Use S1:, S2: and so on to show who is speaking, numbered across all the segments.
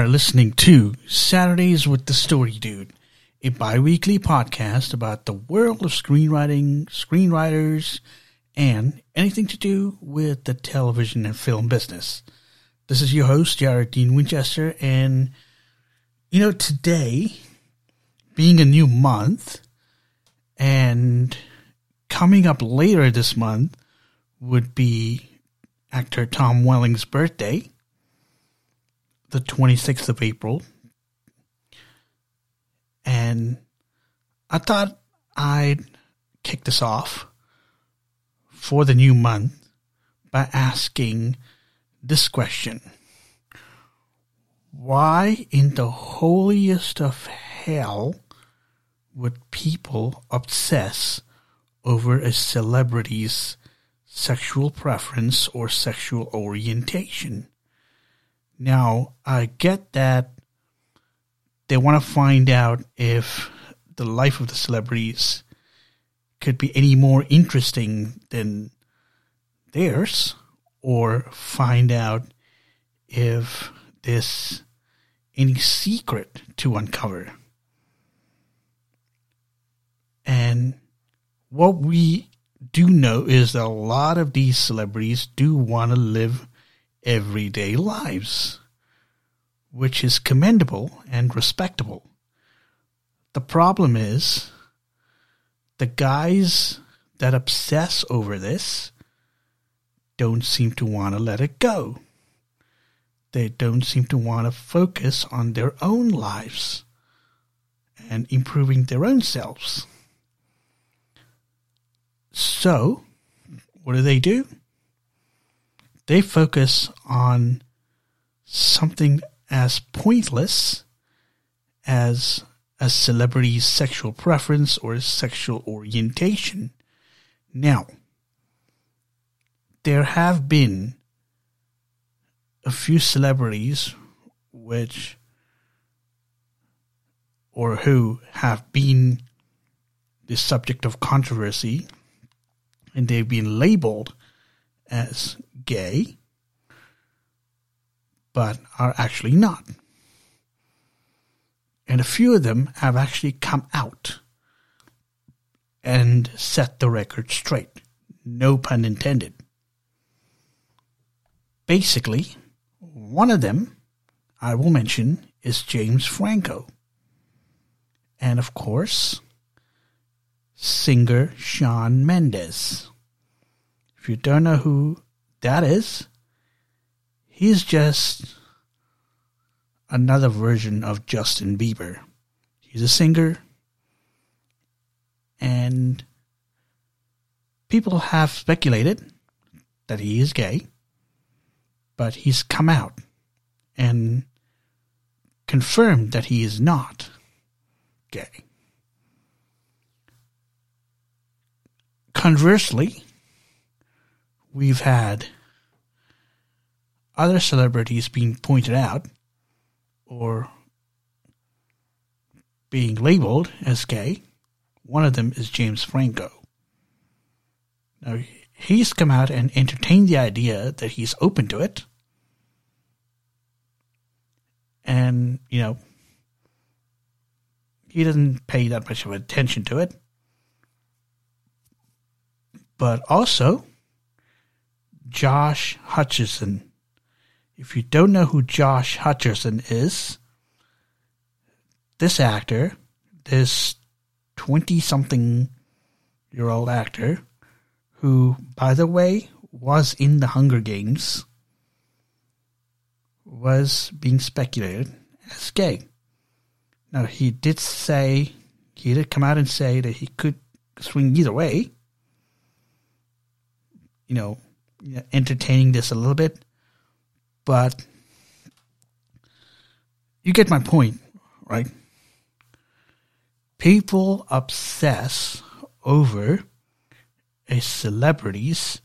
S1: Are listening to Saturdays with the Story Dude, a bi weekly podcast about the world of screenwriting, screenwriters, and anything to do with the television and film business. This is your host, Jared Dean Winchester, and you know, today, being a new month, and coming up later this month would be actor Tom Welling's birthday the 26th of April. And I thought I'd kick this off for the new month by asking this question Why in the holiest of hell would people obsess over a celebrity's sexual preference or sexual orientation? Now, I get that they want to find out if the life of the celebrities could be any more interesting than theirs, or find out if there's any secret to uncover. And what we do know is that a lot of these celebrities do want to live everyday lives, which is commendable and respectable. The problem is the guys that obsess over this don't seem to want to let it go. They don't seem to want to focus on their own lives and improving their own selves. So, what do they do? They focus on something as pointless as a celebrity's sexual preference or sexual orientation. Now, there have been a few celebrities which or who have been the subject of controversy and they've been labeled as gay, but are actually not. And a few of them have actually come out and set the record straight. No pun intended. Basically, one of them I will mention is James Franco. And of course, singer Shawn Mendes. If you don't know who that is, he's just another version of Justin Bieber. He's a singer, and people have speculated that he is gay, but he's come out and confirmed that he is not gay. Conversely, we've had other celebrities being pointed out or being labeled as gay. One of them is James Franco. Now, he's come out and entertained the idea that he's open to it. And, you know, he doesn't pay that much of attention to it. But also, Josh Hutcherson. If you don't know who Josh Hutcherson is, this actor, this 20 something year old actor, who, by the way, was in the Hunger Games, was being speculated as gay. Now, he did say, he did come out and say that he could swing either way. You know, entertaining this a little bit, but you get my point, right? People obsess over a celebrity's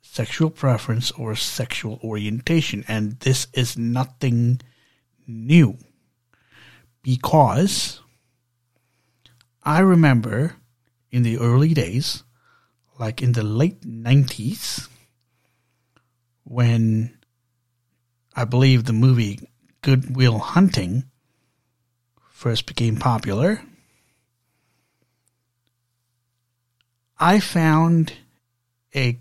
S1: sexual preference or sexual orientation, and this is nothing new because I remember in the early days, like in the late 90s, when I believe the movie Good Will Hunting first became popular, I found a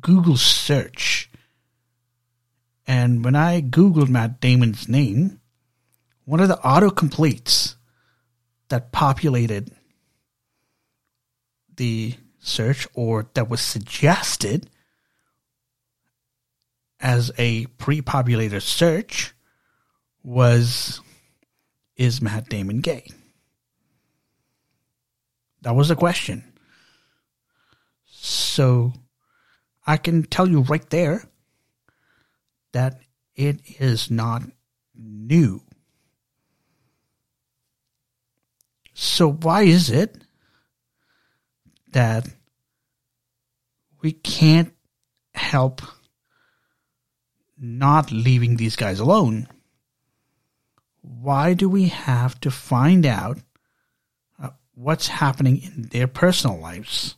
S1: Google search. And when I Googled Matt Damon's name, one of the autocompletes that populated the search or that was suggested as a pre-populated search was is Matt Damon gay? That was the question. So I can tell you right there that it is not new. So why is it that we can't help not leaving these guys alone? Why do we have to find out uh, what's happening in their personal lives?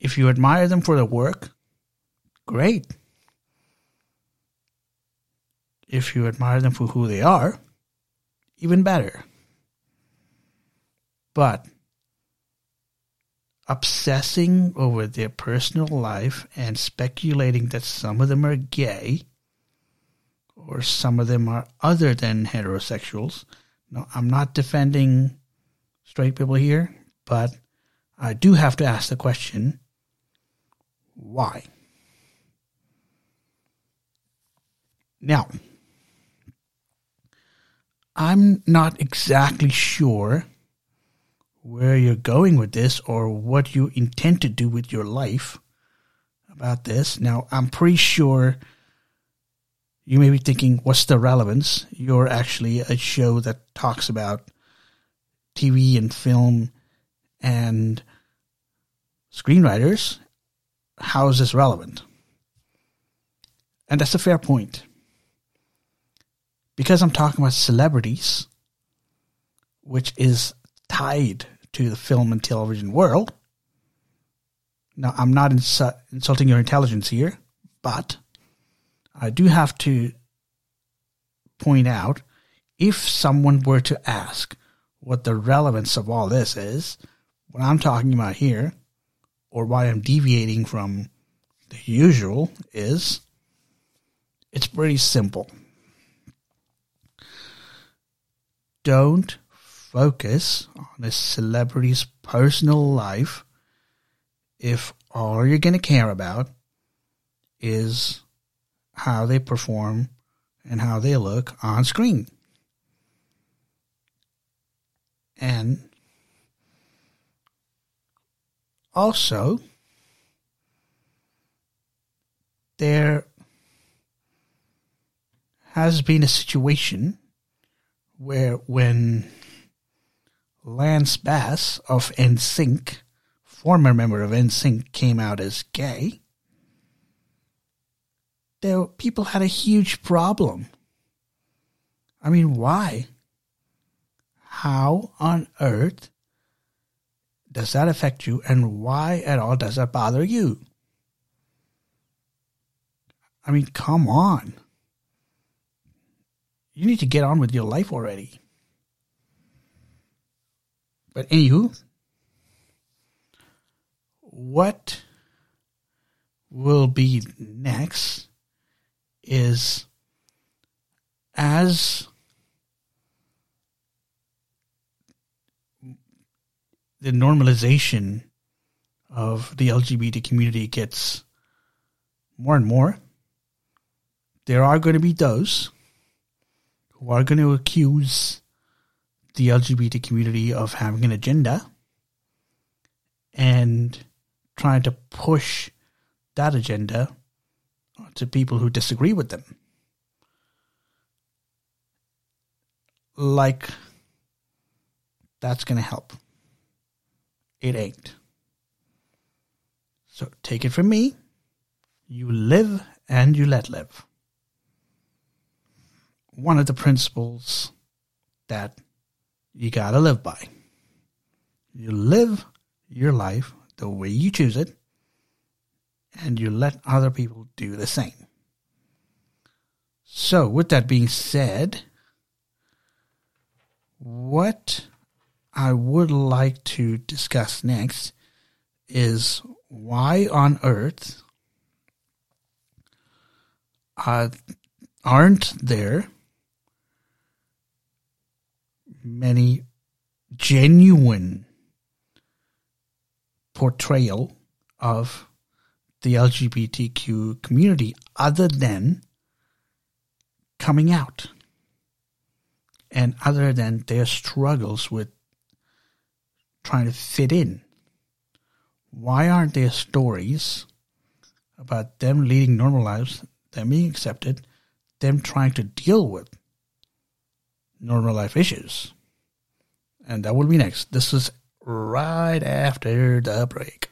S1: If you admire them for their work, great. If you admire them for who they are, even better. But obsessing over their personal life and speculating that some of them are gay or some of them are other than heterosexuals. No, I'm not defending straight people here, but I do have to ask the question why? Now, I'm not exactly sure where you're going with this or what you intend to do with your life about this. Now, I'm pretty sure you may be thinking, what's the relevance? You're actually a show that talks about TV and film and screenwriters. How is this relevant? And that's a fair point. Because I'm talking about celebrities, which is tied to the film and television world. Now, I'm not insu- insulting your intelligence here, but I do have to point out if someone were to ask what the relevance of all this is, what I'm talking about here, or why I'm deviating from the usual, is it's pretty simple. Don't focus on a celebrity's personal life if all you're going to care about is how they perform and how they look on screen. And also, there has been a situation where when Lance Bass of NSYNC, former member of NSYNC, came out as gay, there people had a huge problem. I mean, why? How on earth does that affect you, and why at all does that bother you? I mean, come on. You need to get on with your life already. But anywho, what will be next is as the normalization of the LGBT community gets more and more, there are going to be those who are going to accuse the LGBT community of having an agenda and trying to push that agenda to people who disagree with them. Like, that's going to help. It ain't. So take it from me. You live and you let live. One of the principles that you got to live by. You live your life the way you choose it, and you let other people do the same. So, with that being said, what I would like to discuss next is why on earth uh, aren't there many genuine portrayal of the LGBTQ community other than coming out and other than their struggles with trying to fit in. Why aren't there stories about them leading normal lives, them being accepted, them trying to deal with normal life issues? And that will be next. This is right after the break.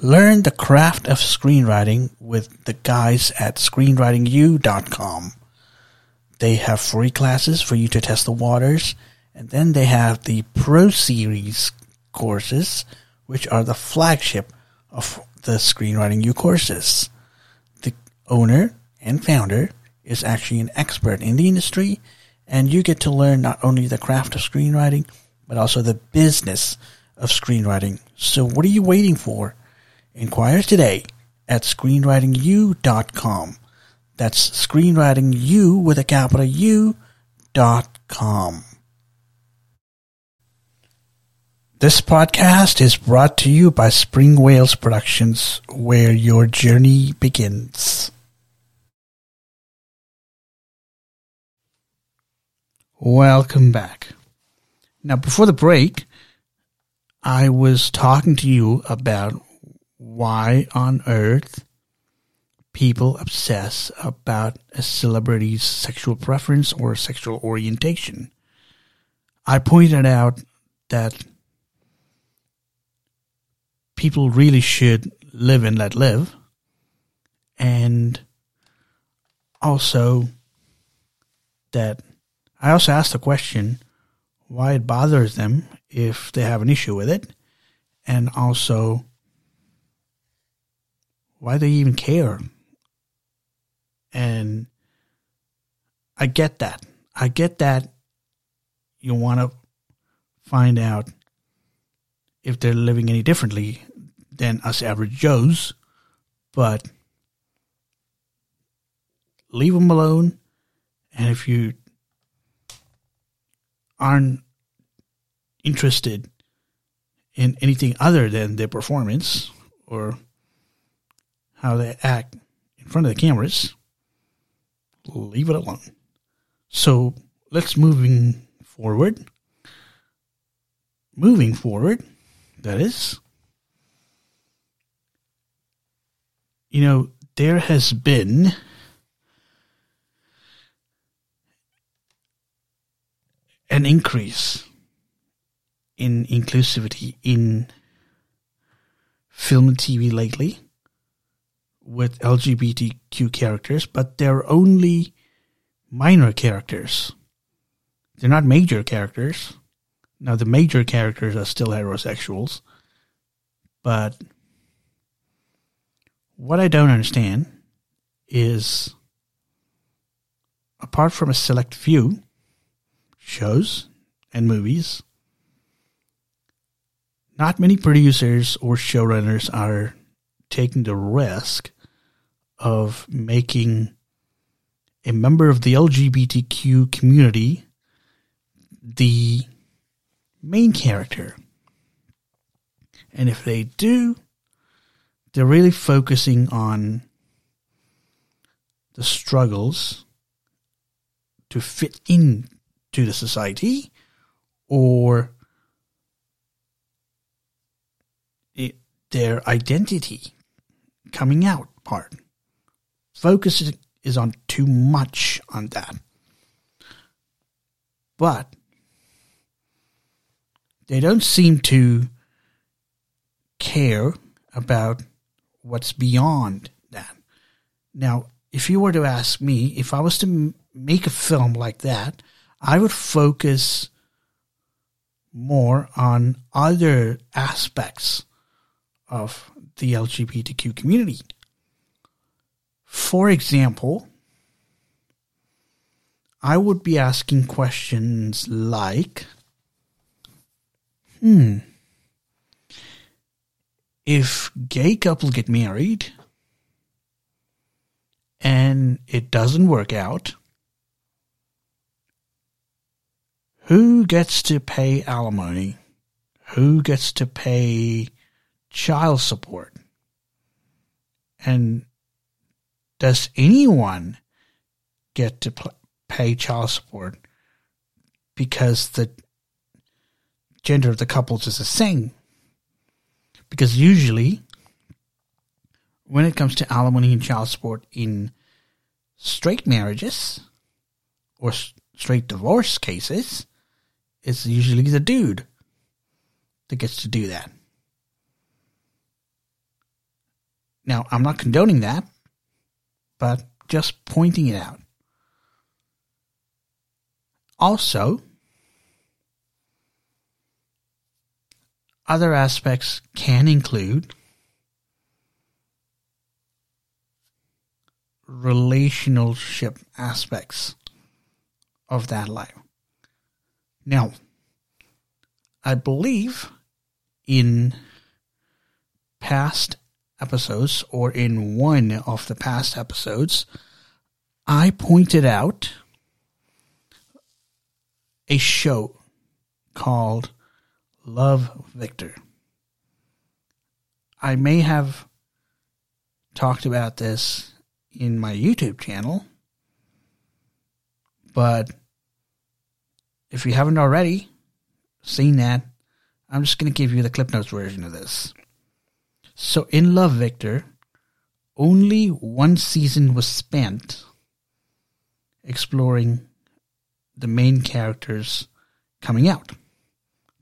S1: Learn the craft of screenwriting with the guys at screenwritingu.com. They have free classes for you to test the waters, and then they have the Pro Series courses, which are the flagship of the Screenwriting U courses. The owner and founder is actually an expert in the industry, and you get to learn not only the craft of screenwriting, but also the business of screenwriting. So what are you waiting for? Inquire today at screenwritingu.com. That's screenwritingu with a capital U dot com. This podcast is brought to you by Spring Wales Productions, where your journey begins. Welcome back. Now, before the break, I was talking to you about why on earth people obsess about a celebrity's sexual preference or sexual orientation. I pointed out that people really should live and let live, and also that I also asked the question why it bothers them if they have an issue with it, and also why they even care. And I get that. I get that you want to find out if they're living any differently than us average Joes, but leave them alone. And if you aren't interested in anything other than their performance or how they act in front of the cameras, leave it alone. So let's moving forward. Moving forward, that is. You know, there has been an increase in inclusivity in film and TV lately with LGBTQ characters, but they're only minor characters. They're not major characters. Now, the major characters are still heterosexuals, but what I don't understand is apart from a select few shows and movies, not many producers or showrunners are taking the risk of making a member of the LGBTQ community the main character. And if they do, they're really focusing on the struggles to fit in to the society or it, their identity coming out part. Focus is on too much on that. But they don't seem to care about what's beyond that. Now, if you were to ask me, if I was to m- make a film like that, I would focus more on other aspects of the LGBTQ community. For example, I would be asking questions like, hmm, if gay couple get married and it doesn't work out, who gets to pay alimony? Who gets to pay child support? And does anyone get to pl- pay child support because the gender of the couples is the same? Because usually, when it comes to alimony and child support in straight marriages or straight divorce cases, it's usually the dude that gets to do that. Now, I'm not condoning that, but just pointing it out. Also, other aspects can include relationship aspects of that life. Now, I believe in past episodes or in one of the past episodes, I pointed out a show called Love Victor. I may have talked about this in my YouTube channel, but if you haven't already seen that, I'm just going to give you the Clip Notes version of this. So, in Love Victor, only one season was spent exploring the main characters coming out.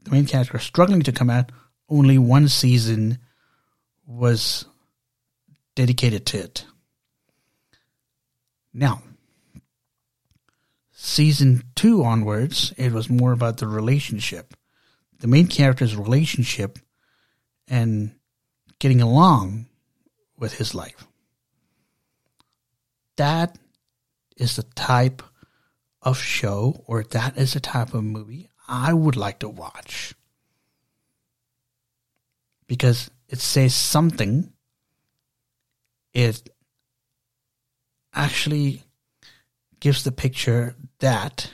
S1: The main character struggling to come out, only one season was dedicated to it. Now, season two onwards, it was more about the relationship, the main character's relationship, and getting along with his life. That is the type of show, or that is the type of movie I would like to watch. Because it says something, it actually gives the picture that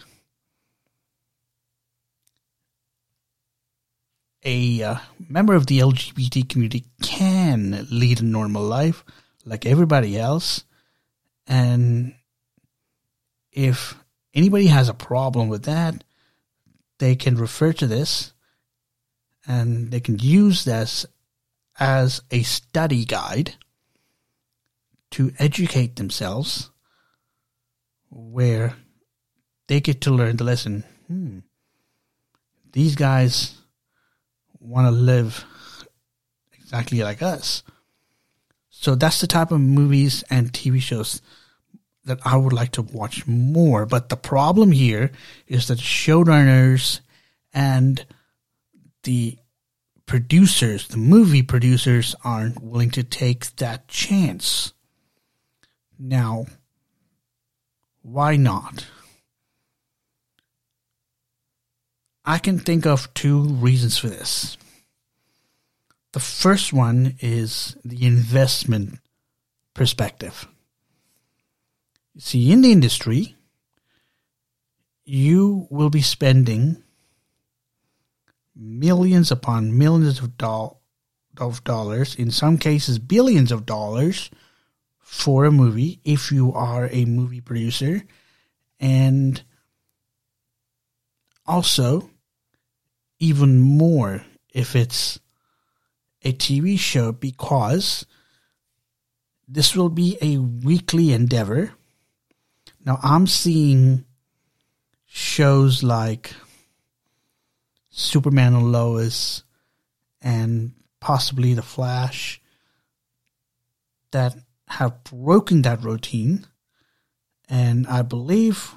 S1: a uh, member of the LGBT community can lead a normal life like everybody else. And if anybody has a problem with that, they can refer to this and they can use this as a study guide to educate themselves where they get to learn the lesson. Hmm, these guys want to live exactly like us. So that's the type of movies and TV shows that I would like to watch more. But the problem here is that showrunners and the producers, the movie producers, aren't willing to take that chance. Now, why not? I can think of two reasons for this. The first one is the investment perspective. You see, in the industry, you will be spending millions upon millions of, do- of dollars, in some cases, billions of dollars for a movie if you are a movie producer. And also, even more if it's a TV show because this will be a weekly endeavor. Now, I'm seeing shows like Superman and Lois and possibly The Flash that have broken that routine. And I believe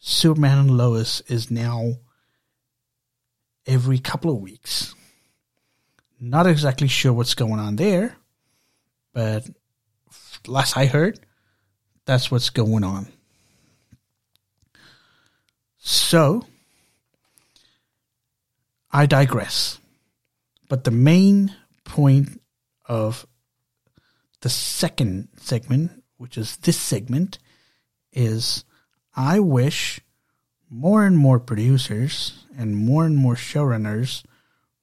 S1: Superman and Lois is now every couple of weeks. Not exactly sure what's going on there, But last I heard, that's what's going on. So, I digress. But the main point of the second segment, which is this segment, is I wish more and more producers and more and more showrunners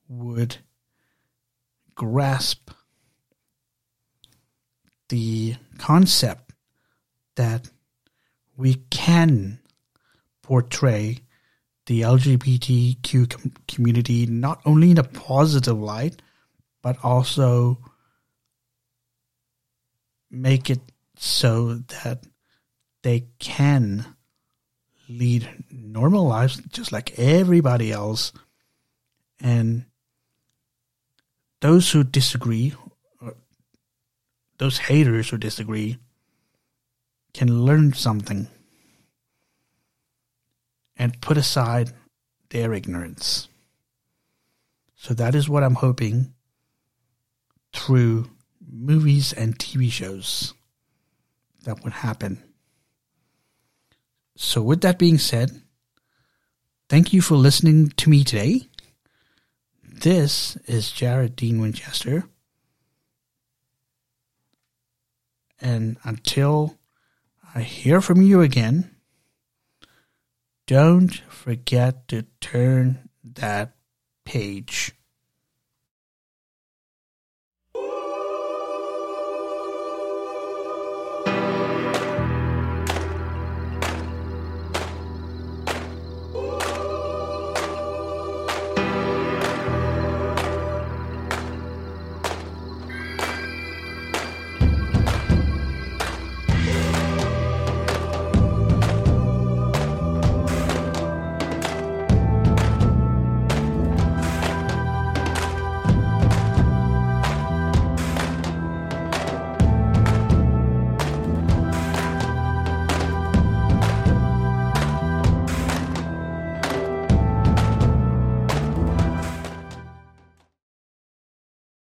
S1: would grasp the concept that we can portray the LGBTQ com- community not only in a positive light, but also make it so that they can lead normal lives just like everybody else. And those who disagree, those haters who disagree, can learn something and put aside their ignorance. So that is what I'm hoping through movies and TV shows that would happen. So, with that being said, thank you for listening to me today. This is Jared Dean Winchester. And until I hear from you again, don't forget to turn that page.